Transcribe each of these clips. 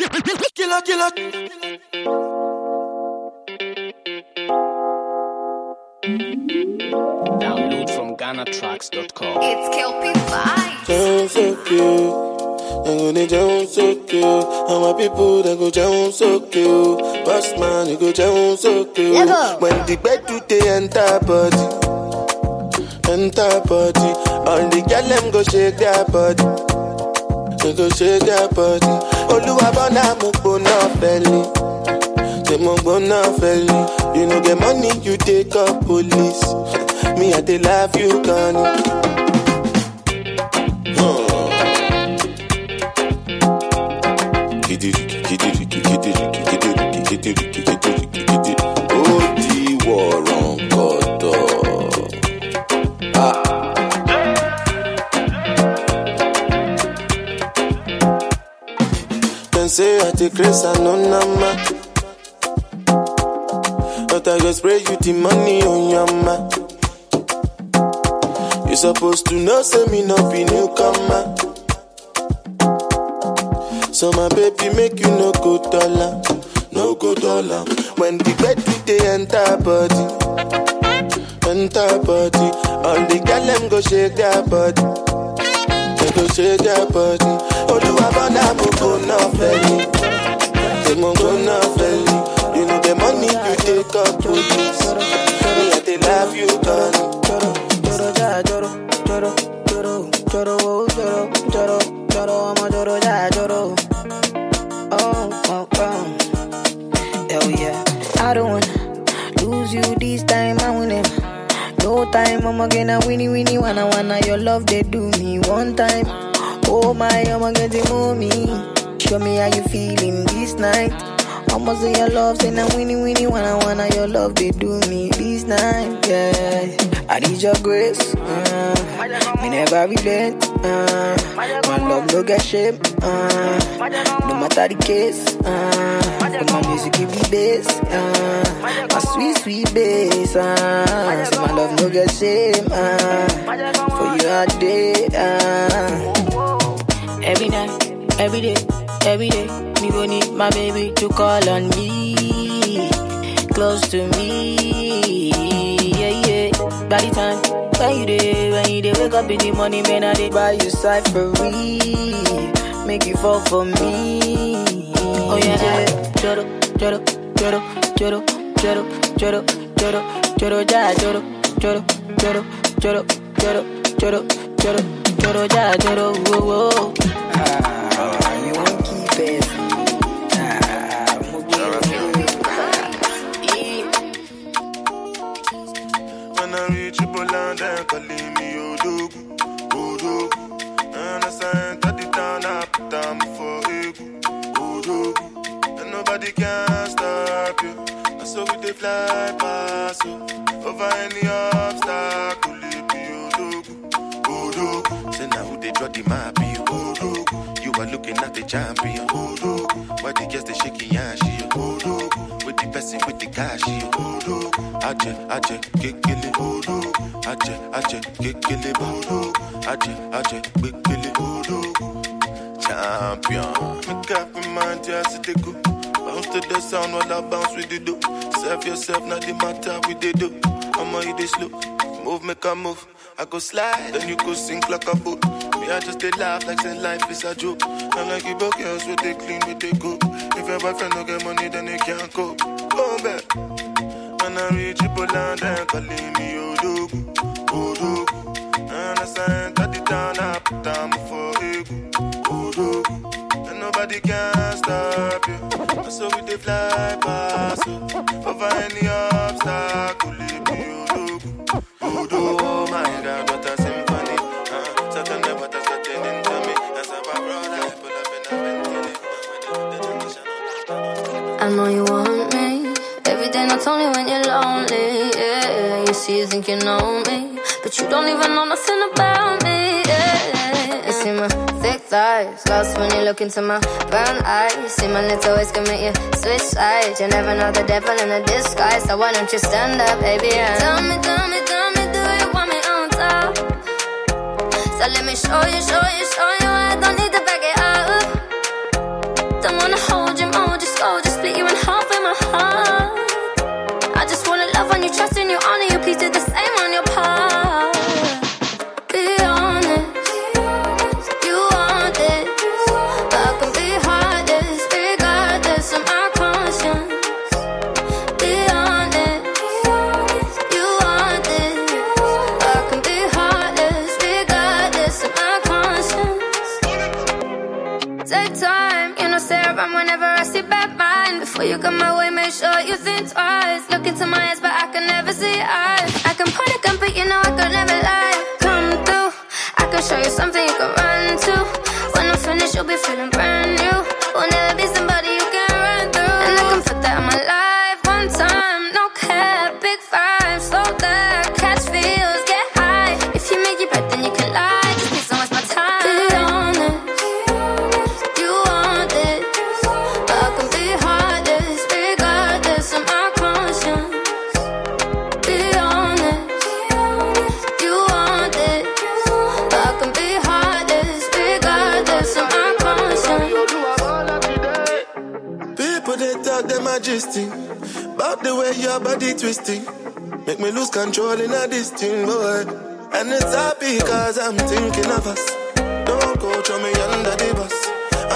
Killer, killer. Download from GhanaTracks.com. It's Kelpie Vibes. Sound so cute. They go they sound so cute. And my people they go sound so cute. Boss man, you go sound so cute. When the bed do they enter body, enter body. All the girl them go shake their body. They go shake their body olúwàbọ̀nà mo gbóná fẹ́lẹ̀. Ṣe mo gbóná fẹ́lẹ̀? You no get money you take call police. Me i dey love you gan. Say I take grace and no nama. But I go spray you the money on your ma. You supposed to know, say me no be newcomer. So my baby make you no go dollar, no go dollar. When the bed do the enter body, enter body. All the girl them go shake their body, tó Oh, jẹ́ pọ̀jù olúwa bọ́lá gbogbo náà fẹ́ ni gbogbo náà fẹ́ ni you know the money you take up to me I dey love you gan. jọrọ jọrọ jaa jọrọ jọrọ jọrọ jọrọ wo jọrọ jọrọ jọrọ ọmọ jọrọ jaa. Time, I'ma get a winnie, winnie, wanna, wanna, your love, they do me one time. Oh my, I'm again, they move me. Show me how you feeling this night. Almost in your love, say now winnie, winnie, wanna, wanna, your love, they do me this night, yeah. I need your grace, uh, me never relent, uh, my love no get shame, uh, no matter the case, uh, but my music give me bass, uh, my sweet, sweet bass, uh, so my love no get shame, uh, for you all day, uh. Every night, every day, every day, me go need my baby to call on me, close to me, yeah, yeah. By the time when you day, when you day, wake up in the morning, man, I dey buy you cyphery, make you fall for me. Oh yeah, choro, choro, choro, choro, choro, choro, choro, choro, ja, choro, choro, choro, choro, choro, choro, choro, choro, ja, choro, whoa, whoa. Ah, you won't keep it. Fly past you. Over any obstacle, it be Odogwu, Odogwu. Say now who they draw the map, be Odogwu. You are looking at the champion, Odogwu. Why the girls they shaking yashi, Odogwu. With the person with the cash, Odogwu. Aje, aje, kekele, Odogwu. Aje, aje, kekele, Odogwu. Aje, aje, kekele, Odogwu. Champion. Make up your mind, just to go. The sound while I bounce with the do. Serve yourself, not the matter with the do. I'ma hit it slow. Move, make a move. I go slide, then you go sink like a boat. Me, I just they laugh like say life is a joke. I'm like you both girls with they clean, with they go. If your boyfriend don't get money, then they can't cope. Oh, go back. When I reach Ebola, they're calling me Odogwu, Odogwu. Fly past. Over any obstacle. Oh my God, what a symphony. Uh, getting into me. I pull up in a Bentley. I know you want me. Every day, not only when you're lonely. Yeah, you see, you think you know me. But you don't even know nothing about me. Thighs. Lost when you look into my brown eyes. See my little ways can make you switch sides. You never know the devil in a disguise. So why don't you stand up, baby? And tell me, tell me, tell me, do you want me on top? So let me show you, show you, show you. I don't need to back it up. Don't wanna hold you more, just go, just split you in half in my heart. I just wanna love when you trust Take time, you know, stay around whenever I see bad mind. Before you come my way, make sure you think twice. Look into my eyes, but I can never see eyes. I can point a gun, but you know I could never lie. Come through, I can show you something you can run twisting. Make me lose control in a this thing, boy. And it's happy cause I'm thinking of us. Don't go throw me under the bus.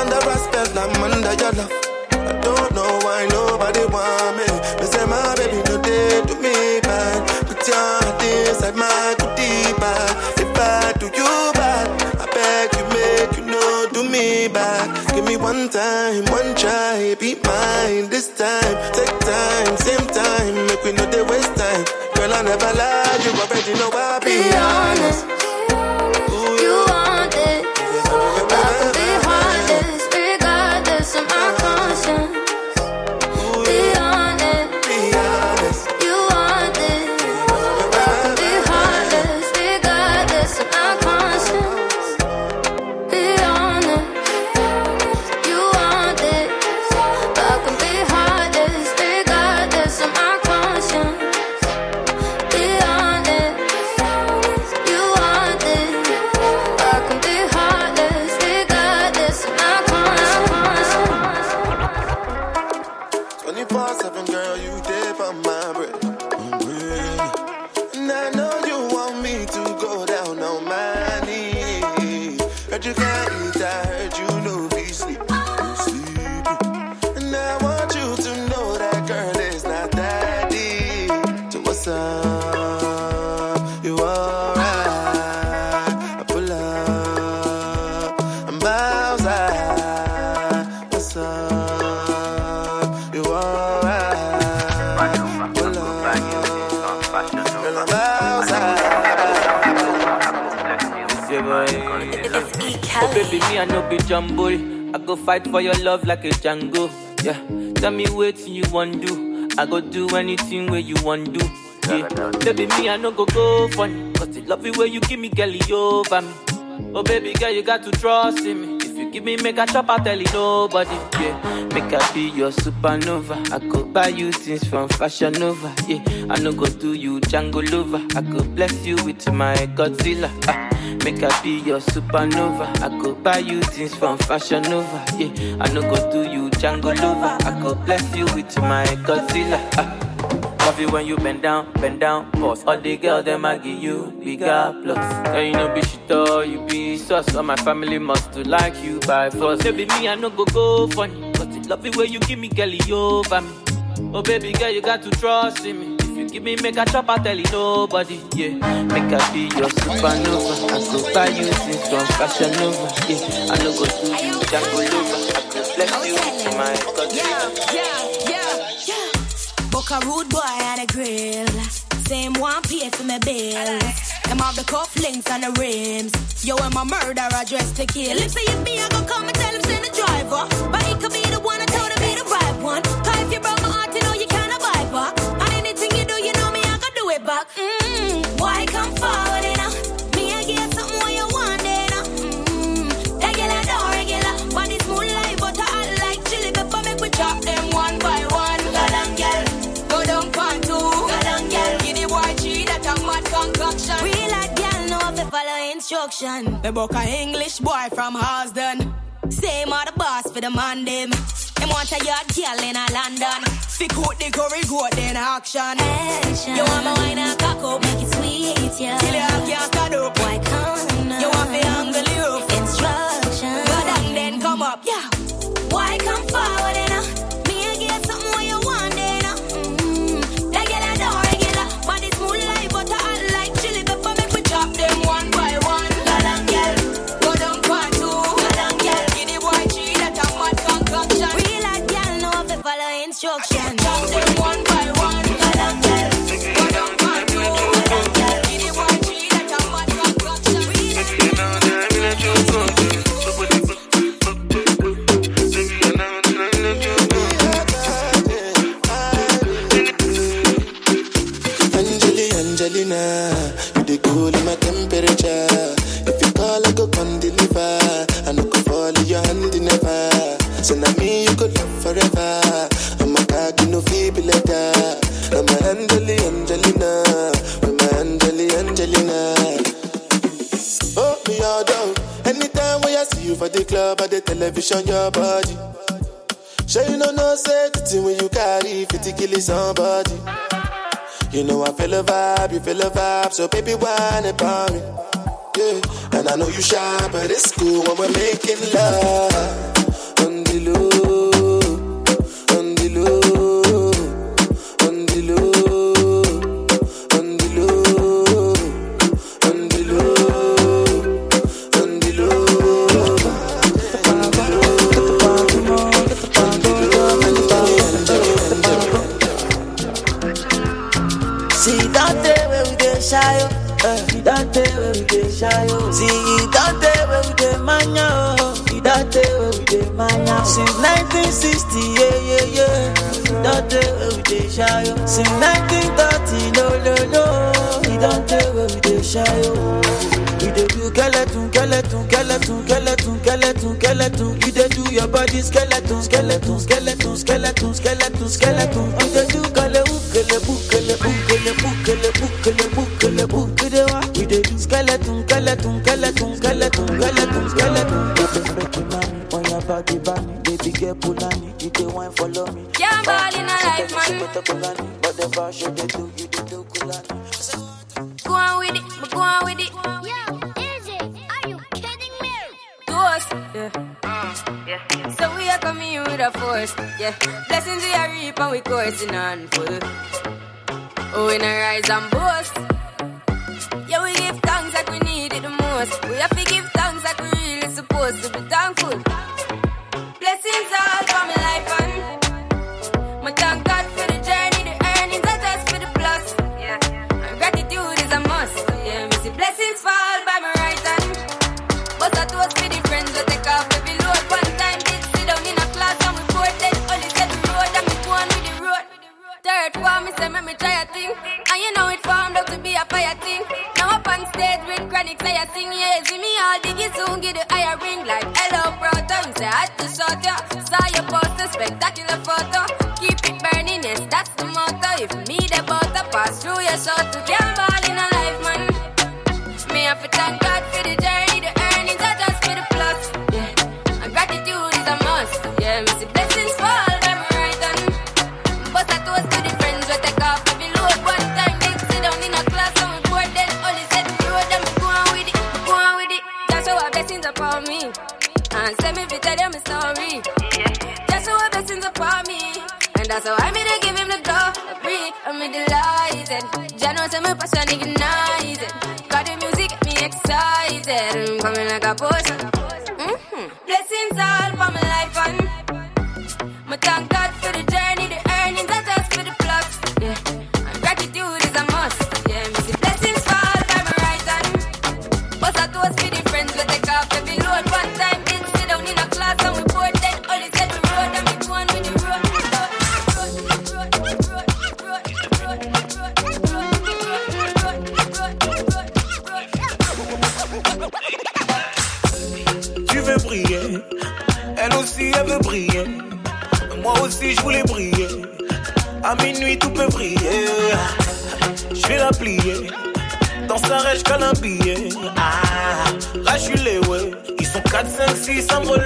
Under respect, I'm under your love. I don't know why nobody want me. Me say my baby no day to me bad. Put your heart inside my goodie bag. If I do you bad, I beg you make you know do me bad. Give me one time, one try, be mine this time, never lie, you already know I be Be honest, Ooh, outside. Oh baby, me I no be jumbo. I go fight for your love like a Django. Yeah, tell me what you want do. I go do anything where you want do. Yeah, baby, me I no go go funny. Cause the love it where you give me girl over me. Oh baby girl, you got to trust in me. If you give me make a chop, I tell you nobody. Yeah, make I be your supernova. I could buy you things from Fashion Nova. Yeah, I no go do you Django lover. I could bless you with my Godzilla. Ah, make I be your supernova. I go buy you things from Fashion Nova. Yeah, I no go do you Django lover. I go bless you with my Godzilla. Ah. Love you when you bend down, bend down, pause. All the girls, them I give you bigger plus. Girl, you know be shit all you be sus. All my family must to like you by force. Baby, me, I no go go funny. The love it when you give me girl, over me. Oh, baby girl, you got to trust in me. You give me make a chop, I tell you nobody. Yeah, make I be your supernova. I go buy you things from Fashion Nova. Yeah, I no go do you Django lover. I could bless you with my Yeah, yeah, yeah, yeah. Book a rude boy and a grill. Same one pay for my bill. Them have the cufflinks and the rims. Yo, I'm a murderer dressed to kill. If say me, I go come and tell him send the driver. But he could be the one I told him instruction. Me book a English boy from Houston. Same are the boss for the man them. Him want a yard girl in a London. Fi coat the curry goat, then action. Action. You want my wine and cock up, Make it sweet, yeah. till you can't stand up. Why come now? You want fi angle the roof. Instruction. Go down, then come up, yeah. Why come forward, Angelina, you the cool in my temperature. If you call, I go come deliver. I no go fall in your hand never. So now me you could love forever. I'm a cocky no feeble letter. I'm a Angeli, Angelina, I'm a Angeli, Angelina. Oh, me all down. Anytime when I see you for the club or the television, your body. Sure you know no say when you carry 50 kill somebody. You know I feel a vibe, you feel a vibe, so baby whine about me. Yeah, and I know you shy, but it's cool when we're making love. Since 1960, yeah, yeah, yeah. That day where we get shy, oh. Since 1930, no, no, no. See that day where we get shy, oh. We dey do skeleton, skeleton, skeleton, skeleton, skeleton, skeleton. You dey do your body skeleton, skeleton, skeleton, skeleton, skeleton, skeleton. You dey do kale ukele bukele bukele bukele bukele bukele bukele wa. We dey do skeleton, skeleton, skeleton, follow me. Yeah, I'm ball in a life, She man. better Kulani, but the fashion they do, you dey do Kulani. Go on with it, but go on with it. Yo, Izzy, are you kidding me? To us, mm, yeah. So we are coming here with a force, yeah. Blessings we are reap and we coursing on full. Oh, we not rise and boast. Yeah, we give thanks like we need it the most. We have to give me all soon, get the higher ring like hello brother. Me say I to shot ya. Saw your poster, spectacular photo. Keep it burning, yes, that's the motto. If me the butter pass through your shot to get coming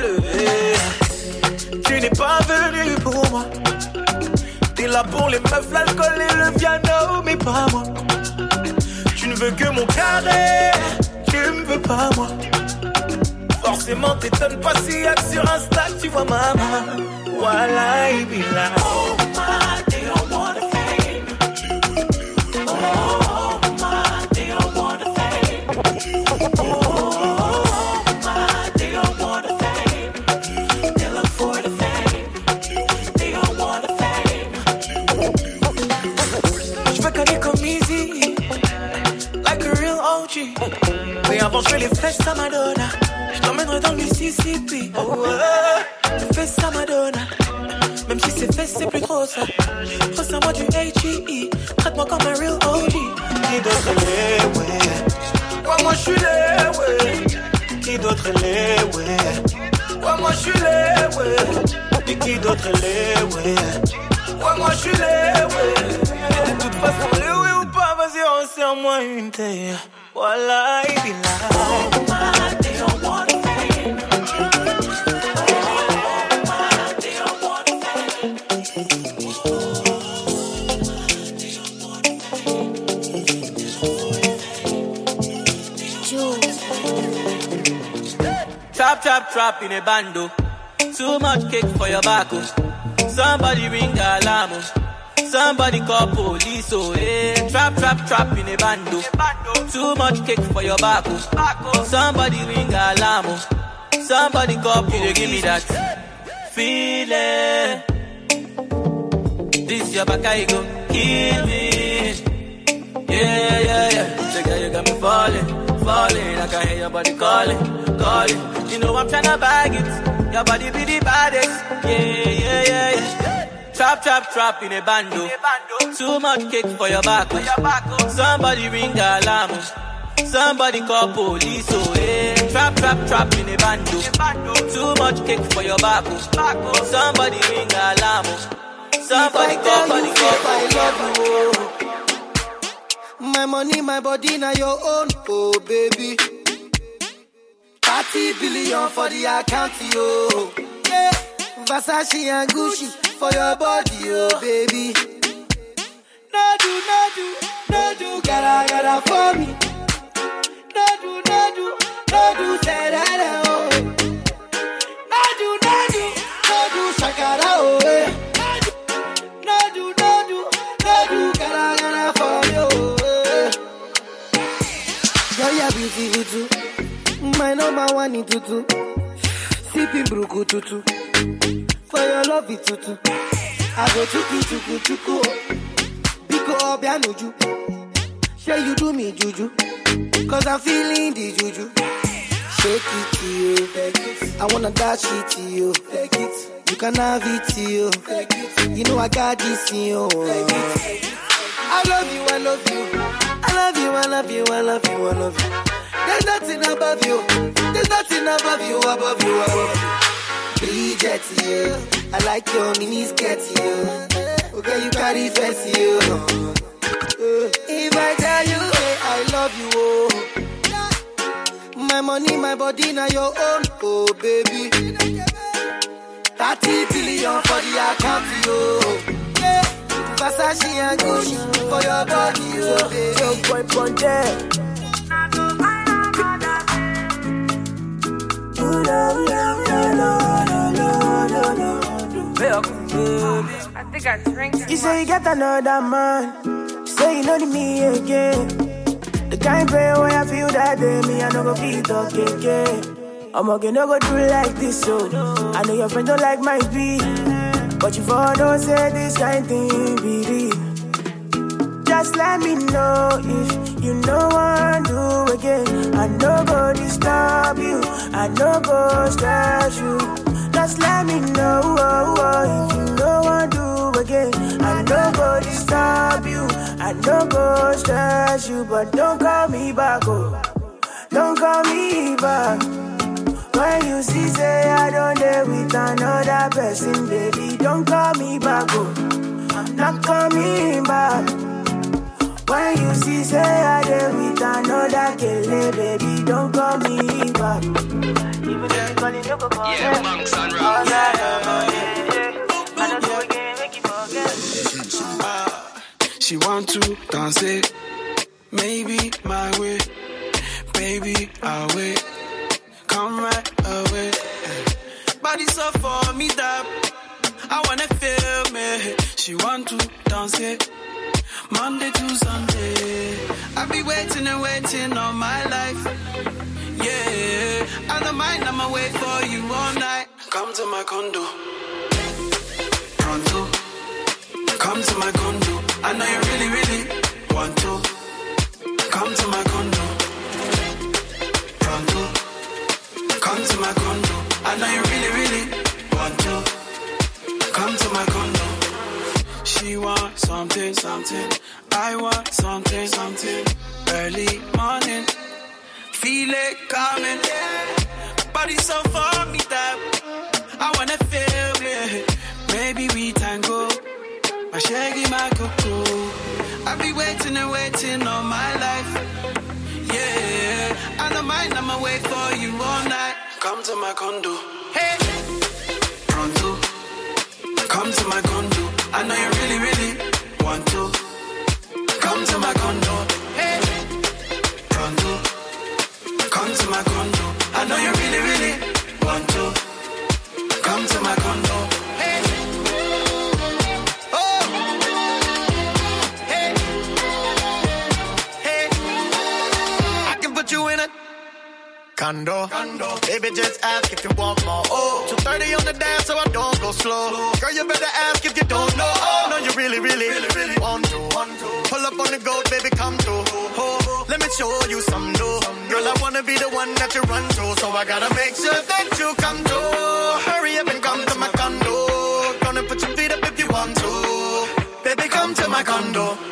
6 à me relever. Tu n'es pas venu pour moi. T'es là pour les meufs, l'alcool et le piano, mais pas moi. Tu ne veux que mon carré, tu me veux pas moi. Forcément, t'étonnes pas si sur Insta tu vois maman. Voilà, il be là. Avant, je les fesses à Madonna. Je t'emmènerai dans le Mississippi. Oh, ouais. Les fesses Madonna. Même si c'est fesses, c'est plus trop ça. Ressens-moi du H.E.E. Traite-moi comme un real OG. Qui d'autre l'est, ouais. Ouais, moi je suis les, ouais. Qui d'autre l'est, ouais. Ouais, moi je suis les, ouais. Et qui d'autre l'est, ouais. Ouais, moi je suis les, ouais. De toute façon, le oui ou pas, vas-y, resserre-moi une taille. Oh. Oh. Trap, trap, trap in a bando. Too much cake for your back. oh. Somebody ring alarm. Oh. Somebody call police. Oh, hey. Trap, trap, trap in a bando. Too much cake for your back. oh. Somebody ring alarm. oh. Somebody call police. Give me that feeling. This your back, I go kill me. Yeah, yeah, yeah. So girl, you got me falling, falling. I can hear your body calling, calling. You know I'm tryna bag it. Your body be the baddest. Yeah, yeah, yeah, yeah. Trap, trap, trap in a bando. Too much cake for your back. Somebody ring alarm. Somebody call police. Oh, yeah. Trap, trap, trap in a bando. Too much cake for your back. Somebody ring alarm. Somebody call, somebody you, call I police. love you, oh. My money, my body, now your own, oh baby. 30 billion for the account, yo. Yeah. Versace and Gucci for your body, oh baby. No do, no do, no do, gotta, gotta for me. No do, no do, no do, say that, oh. No do, no do, no do, shakara, oh. eh. No do, no do, no do, gotta, gotta for me, oh. eh. Girl, you're beautiful too. My number one in tutu. Sipping bruku tutu. For your love it tutu. I go chuku chuku chuku. Biko obianuju. Say you do me juju. Cause I'm feeling the juju. Shake it to you. I wanna dash it to you. Take it. You can have it to you. You know I got this in you. I love you, I love you. I love you, I love you, I love you, I love you. There's nothing above you. There's nothing above you, above you, above you. Bridget, you. I like your mini skirt, you. Okay, you carry face, you. Uh, if I tell you, hey, I love you, oh. My money, my body, now your own, oh baby. 30 billion for the account, yo. Yeah. Versace and Gucci for your body, oh baby. Your boy I think I drank You say you got another man. Say you know me again. The kind pain where I feel that day, me I no go feel talk again. I'm okay, no go do like this, so I know your friend don't like my speed, but you for don't say this kind thing be. Just let me know if you know what do again. I no go disturb you, I no go stress you. Just let me know oh, oh, oh. if you know what do again. I no go disturb you, I no go stress you, but don't call me back, oh, don't call me back. When you see say I don't dare with another person, baby, don't call me back, oh, not coming back. When you see say I dare with another kele, baby, don't call me back. I. She want to dance it. Maybe my way. Baby, I'll wait. Come right away. Body so for me that I wanna feel me. She want to dance it. Monday to Sunday. I be waiting and waiting all my life. Yeah, I don't wait for you all night. Come to my condo. Pronto. Come to my condo. I know you really, really want to. Come to my condo. Pronto. Come to my condo. I know you really, really want to. Come to my condo. She wants something, something. I want something, something. Early morning. Feel it coming. Body so for me that I wanna feel me. Maybe we tango. My shaggy, my cocoa. I be waiting and waiting all my life. Yeah, I don't mind, I'ma wait for you all night. Come to my condo. Hey, pronto. Come to my condo. I know you really, really want to. Come to my condo. Hey, pronto. Come to my condo. I know you really, really want to. Come to my condo. Oh, hey. Oh. Hey. Hey. I can put you in a Condo. Baby, just ask if you want more. Oh, 230 on the dance, so I don't go slow. Girl, you better ask if you don't know. Oh, no, you really, really, really, really want to. Pull up on the goat, baby, come through. Oh, let me show you some new. I wanna be the one that you run to, so I gotta make sure that you come through. Hurry up and come to my condo. Gonna put your feet up if you want to. Baby, come to my condo.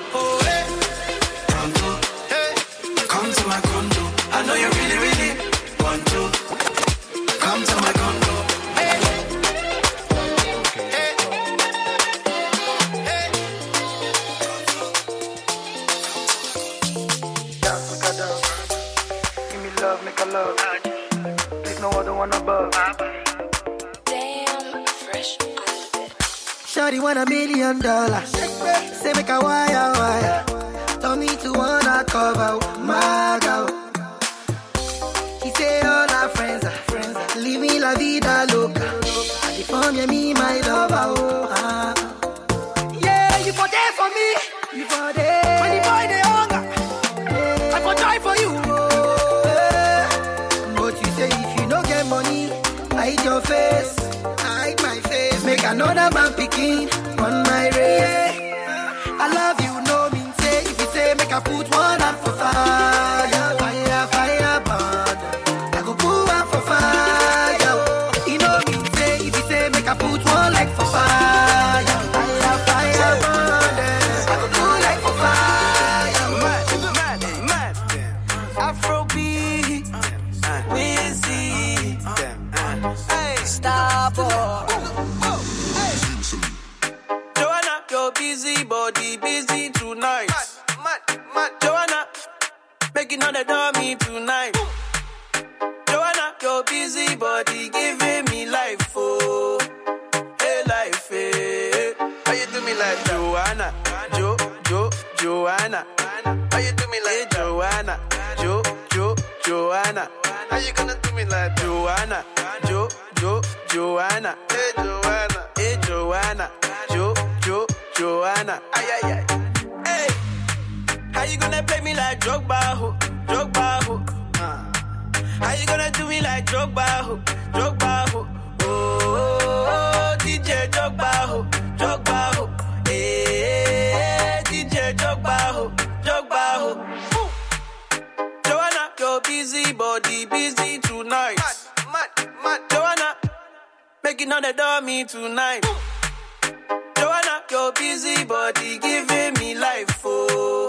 Your busy body giving me life, oh,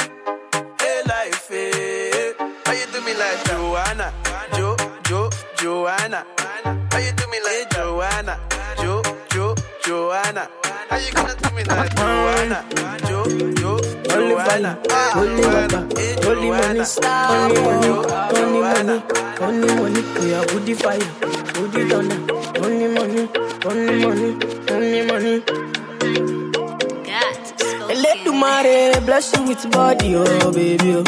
hey life, hey. How you do me like Joanna, Jo, Jo, Joanna? How you do me like Joanna, Jo, Jo, Joanna? How you gonna do me like Joanna, Jo, Jo, Only Joanna? fire, only rubber, only money, only money, only money, only money. We are woody fire, woody thunder, only money, only money, only money. Elédùmarè bless you with body, oh baby. Oh.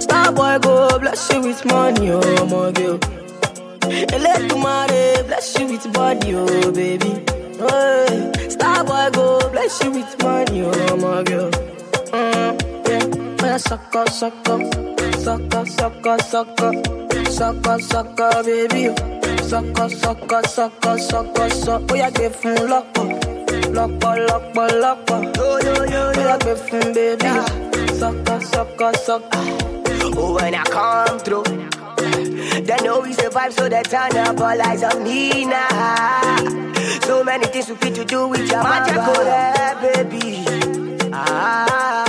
Starboy go bless you with money, oh my girl. Elédùmarè bless you with body, oh baby. Oh, Starboy go bless you with money, oh my girl. Mm, yeah, yeah, sucker, sucker, sucker, sucker, sucker, sucker, sucker, baby. oh. Sucker, sucker, sucker, sucker, sucker. Oh yeah, give him lock up. Lọ́pọ̀ lọ́pọ̀ lọ́pọ̀. Bóyá gbé fún bébí. Sọ́kọ̀ sọ́kọ̀ sọ́kọ̀. Oh, when I come through, they know we survive, so they turn up all eyes on me now. So many things we fit to do with your magic, baby. Ah,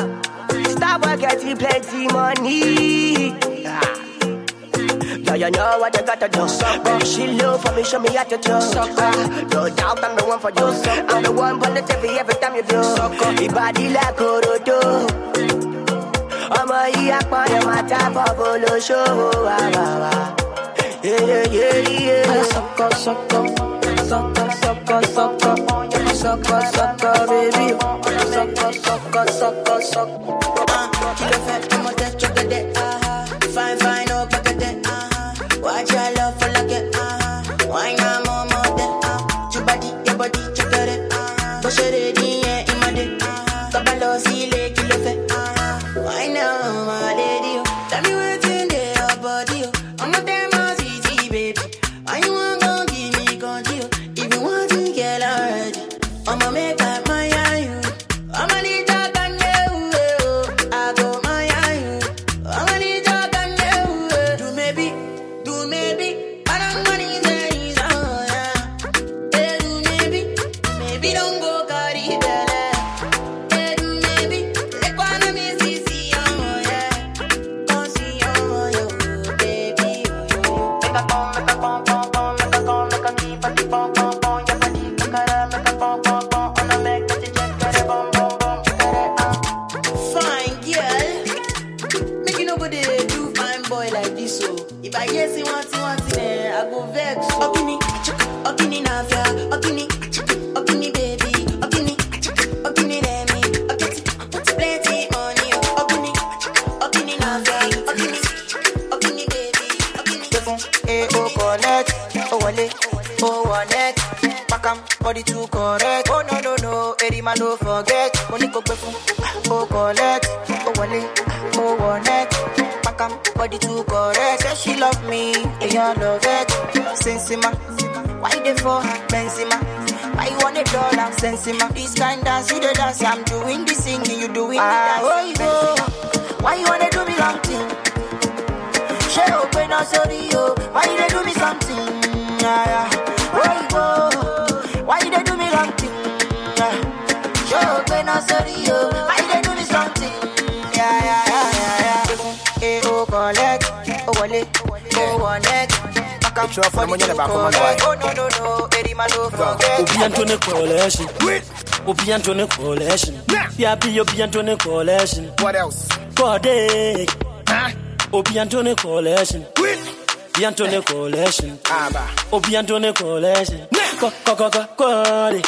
stop getting plenty money. Ah. You know what you gotta do. Baby, she love for me, show me how to do. Ah, No doubt I'm the one for you. I'm the one on the TV every time you do. Your body like Orodo. ọmọ yìí apọ̀yọ̀ máa tábọ̀ bó ló ṣòwò wá wá wá. Sọ́kọ̀ sọ́kọ̀ sọ́kọ̀ sọ́kọ̀ sọ́kọ̀ sọ́kọ̀ sọ́kọ̀ bébí. Sọ́kọ̀ sọ́kọ̀ sọ́kọ̀ sọ́kọ̀. Kí ló fẹ́ ọmọdé jọgẹdẹ? Fine fine forget. Money go pay befu, oh, collect, oh, wale, oh, connect. Pakam, body too correct. Say she love me, you love it. Sensima, why they for Benzema? Why you want a dollar, Sensima? This kind dance, you the dance, I'm doing the singing, you doing the ah, dance. Oh, you go. Why you wanna do me long thing? She open up sorry yo. Why you dey do me something? Yeah, yeah. Oh, Where Back up, Ìtura fún ọmọ yẹn lè bá kọ́ mọ́ correct. Oh, no, no, no, Eddie, man, don't forget. Obi Antony Coalition. Obi Antony Coalition. Yabi Obi Antony Coalition. What else? Kode. Obi Antony Coalition. Obi Antony Coalition. Obi Antony Coalition. Ko ko ko ko kode.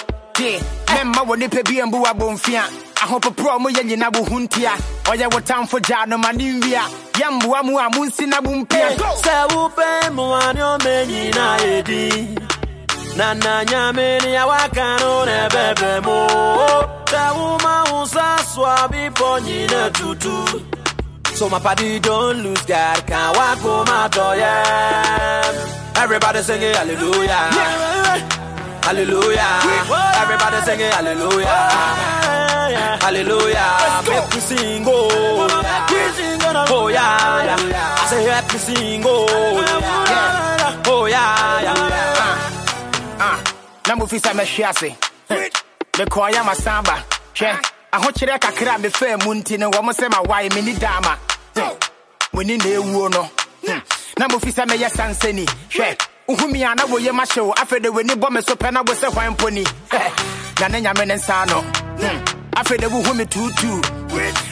mɛmma wɔ nipa bi mbu abɔmfia ahopoporɔ mo yɛ nyina bo ho ntia ɔyɛ wo tamfo gyaa no ma ne nwia yɛmboa mu a monsi na bo mpia Sɛ wopɛ mmoa ne ɔma nyinaa yɛ din. Na na nyame ne awaka no na ɛbɛbɛ mu. Sɛ woma wo nsa so a bepɔ nyina tutu. So my party don't lose God, can't walk home out door, yeah. Everybody singing hallelujah. Hallelujah. Everybody singing hallelujah. Hallelujah. Make me sing, oh. Oh, yeah, yeah. I say, help me sing, oh. Oh, yeah, yeah. Ah, na mofi sɛ mɛhwe ase mekɔɔ yɛ masamba hwɛ ahokyerɛ kakra a mefaa mu nti no wɔm sɛ mawae menni daama moni na ɛwuo no Hmm. na mofi sɛ mɛyɛ sansani hwɛ wohumi a na woyɛ mahyɛ wo afei de w'ani bɔ me so pɛ na wo sɛ hwan mponi na ne nyame ne nsa no. Hmm. afei de me tuutuu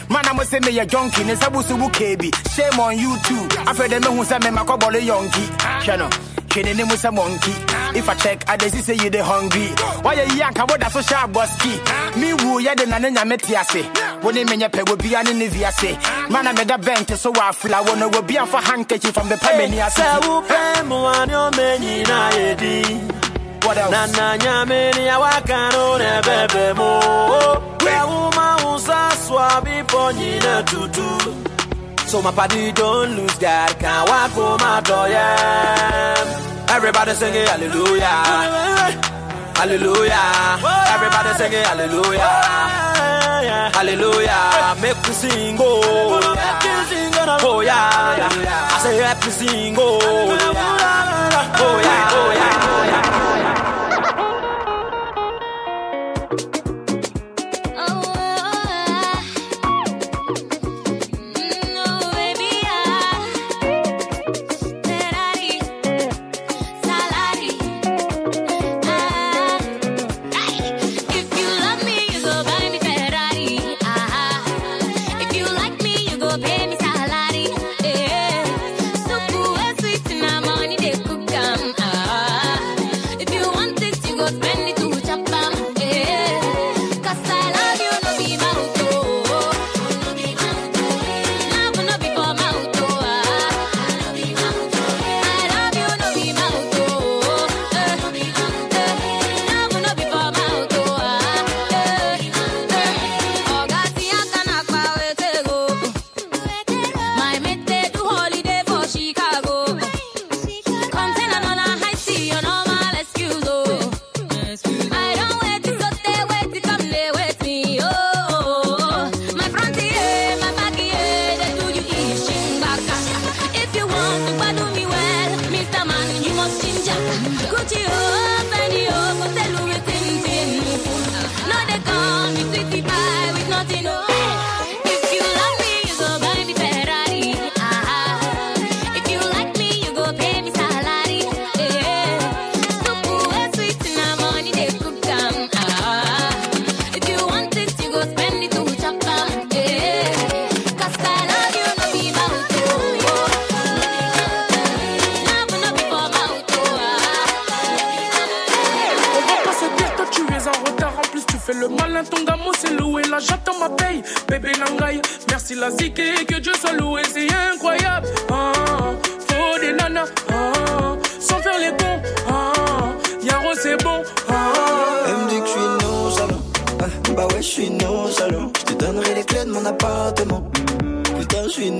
mana mo sɛ meyɛ jonki ne nsa bo so wo shame on you too. Afei de mehu sɛ memakɔbɔle yɔnki hwɛ no. Hwɛ n'anim sɛ monkey. If i check i dey say you dey hungry. Why wayɛ yi anka woda so hyɛ abɔski me wu yɛde na ne nyame te wo ne menyɛ pɛ wobia ne ne viase mana meda bɛnte so wɔ afla wo no wobi amfa handkerchief from the pamani ase sɛ wopɛ mmoa ne ɔma nyinaa yɛdi What else? na na nyame ne awaka no ne ɛbɛbɛ mu sɛ woma so a bepɔ nyina tutu. So my party don't lose God can walk home my door yeah. Everybody sing it hallelujah. Hallelujah. Everybody sing it hallelujah. Make we sing oh oh yeah. I say help me sing oh oh yeah. Oh yeah. Oh yeah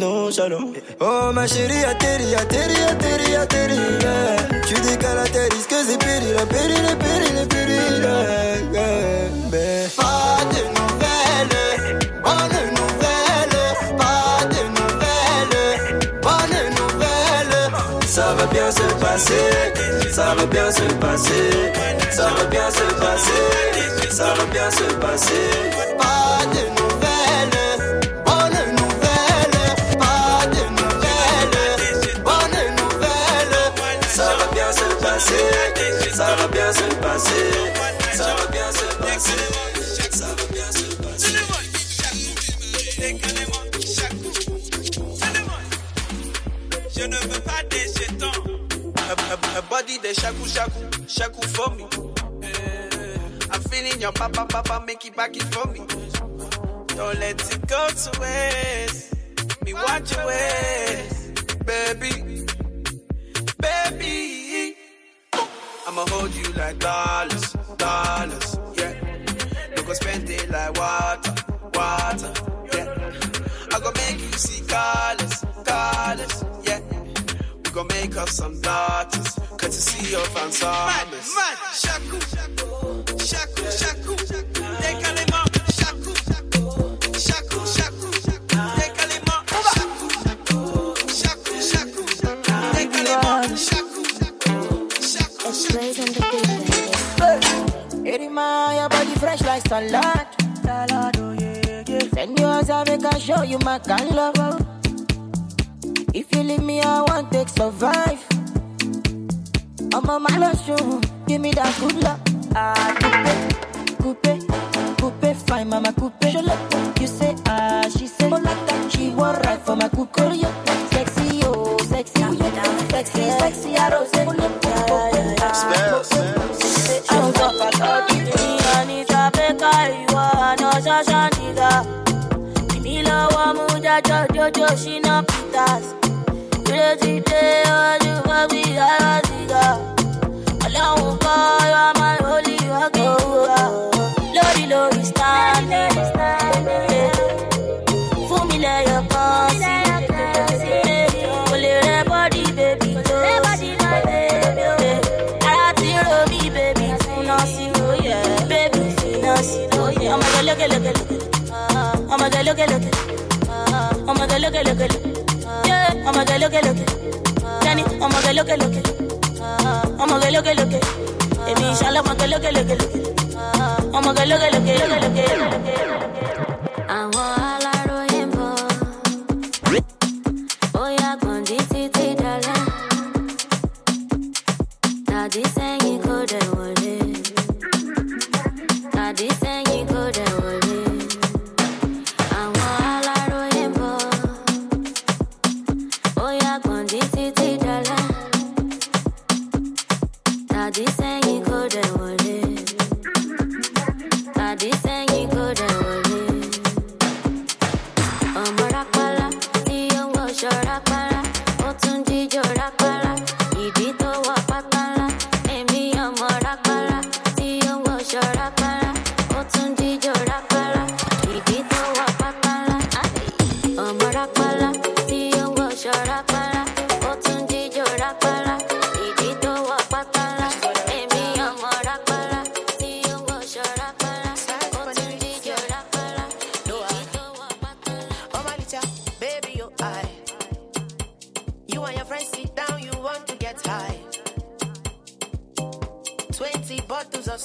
Oh ma chérie, atterri, atterri, atterri, atterri. yeah. Tu décales, atterris, que c'est péril, la péril, la péril, péril. yeah, yeah, ben. Pas de nouvelles. Pas de nouvelles. Ça va bien se passer, ça va bien se passer, ça va bien se passer, ça va bien se passer. Pas de passer, ça va bien se passer, ça va bien se passer. Je ne veux pas des jetons. Body, they shaku shaku, shaku for me. I'm feeling your papa, papa, make it back it for me. Don't let it go to waste. Me watch your ways, baby, baby. I'ma hold you like dollars, dollars, yeah. No go spend it like water, water, yeah. I go make you see colors, colors, yeah. We gon' make up some daughters, cause to see your fans Man, man, shaku, shaku, salad. Salad, oh. Send yours, I make I show you my kind love. oh. If you leave me, I want to survive. I'm a man show, give me that good luck. Ah, coupe, coupe, coupe, fine, mama coupe. You say ah, she say, oh like that, she want right for my coupe. Jojo, Jojo, she no pitas. Crazy day, oh, you fuck me, I was nigga. Alone, boy, you are my holy walking Lordy, Lordy, standing, standing. Fún mi lẹ́yọ̀ kan sí. Kò lè rẹ bọ́dí bèbí tó sí. Ara ti ń ro mí bèbí fúnná sí lóye. Bèbí fúnná sí lóye. Ọmọdé lókè lókè lókè. Ọmọdé lókè lókè. Ọmọdé lókè lókè lókè. Yeah, Ọmọdé lókè lókè. Kẹ́ni ọmọdé lókè lókè. Ọmọdé lókè lókè. Èmi ìṣàlẹ̀ ọmọdé lókè lókè lókè. Ọmọdé lókè lókè lókè lókè lókè.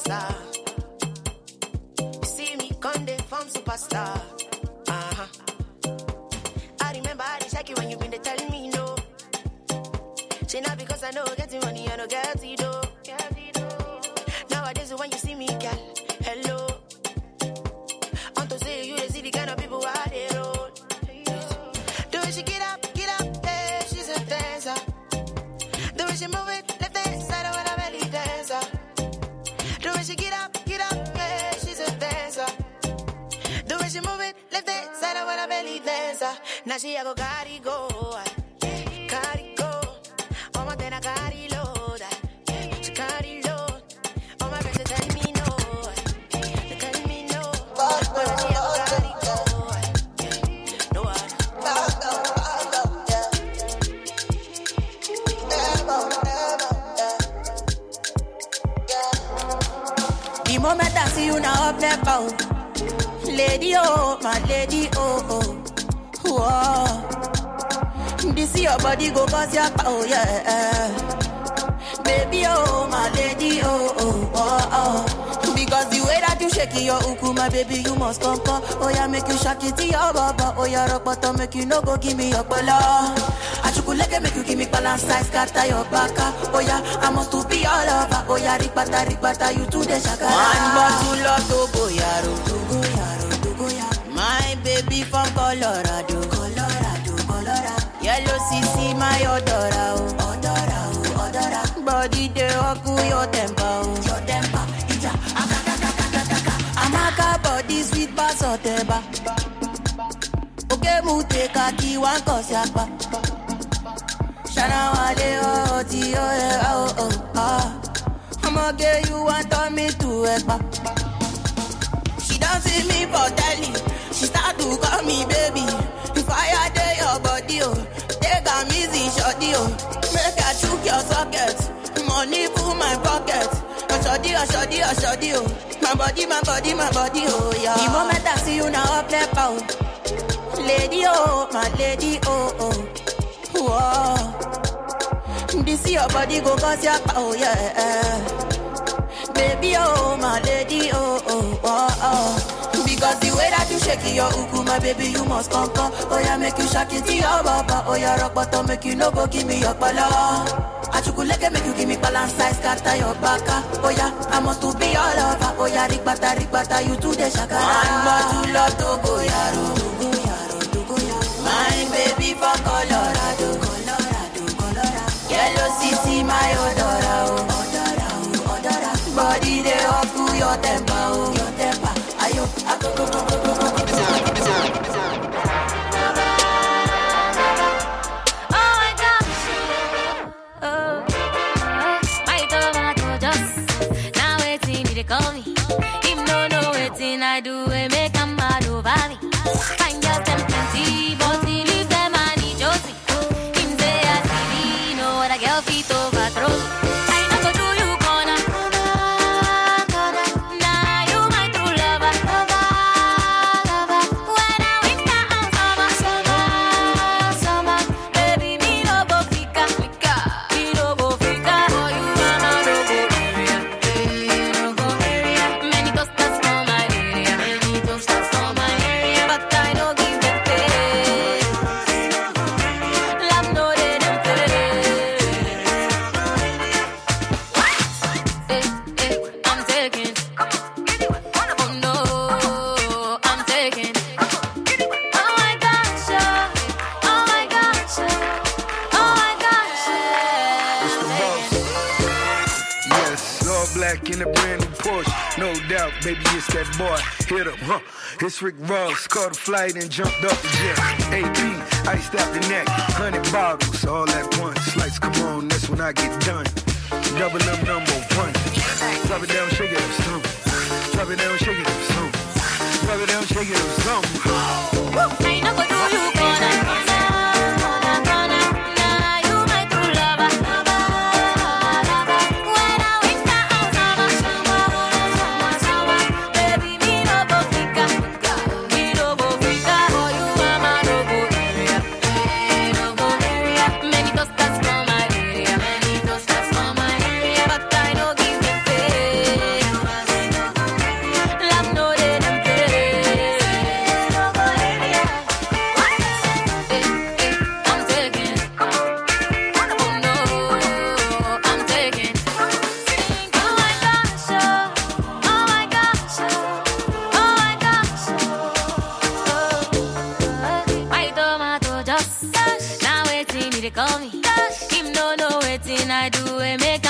Bottles body go cause your power, oh, yeah. Eh. Baby, oh, my lady, oh, oh, oh, oh. Because the way that you shake your uku, my baby, you must come, come. Oh, yeah, make you shake it to your baba. Oh, yeah, rock bottom, make you no go give me your bala. I chocolate, make you give me balance size, scatter your baka. Ah. Oh, yeah, I must to be all over. Oh, yeah, ripata, ripata, you to the shaka. One bottle of Togo, yaro, Togo, yaro, Togo, yaro. My baby from Colorado. Yellow CC, my odora, oh, odora, oh, odora. Body they walk your temper, oh, your temper. Ija, Amaka body sweet bass or teba. Oke mute kaki wan kosiapa. Shana wale oh ti oh eh, oh oh ah. I'ma get you want turn me to ekpa. She don't see me for telly. She start to call me baby. Your body oh. Take a easy shorty oh. Make I chook your socket. Money full my pocket. Oh shorty oh shorty oh shorty oh. My body my body my body oh yeah. The moment I see you now up there oh. Lady oh my lady oh oh. Whoa. This your body go cause your power yeah. Baby, oh, my lady, shake your uku, my baby, you must come, come. Oh, yeah, make you shake it to your baba. Oh, yeah, rock bottom, make you no go give me your pala. Chocolate, make you give me balance size, scatter your baka. Oh, yeah, I must to be all over. Oh, yeah, rikbata, rikbata, you to the shaka. Bottle of Togo, yaro. Togo, yaro. My baby from Colorado, Colorado, Colorado. Yellow CC, my odora, oh. Odora, oh, odora. Body they up to your temper, oh. Your temper, ayo, go, go, go, go, go. Maybe it's that boy. Hit him, huh? It's Rick Ross. Caught a flight and jumped off the jet. AP, iced out the neck. Hundred bottles all at once. Lights come on, that's when I get done. Double up number one. Drop it down, shake it up some. Drop it down, shake it up some. Drop it down, shake it up some. I do it make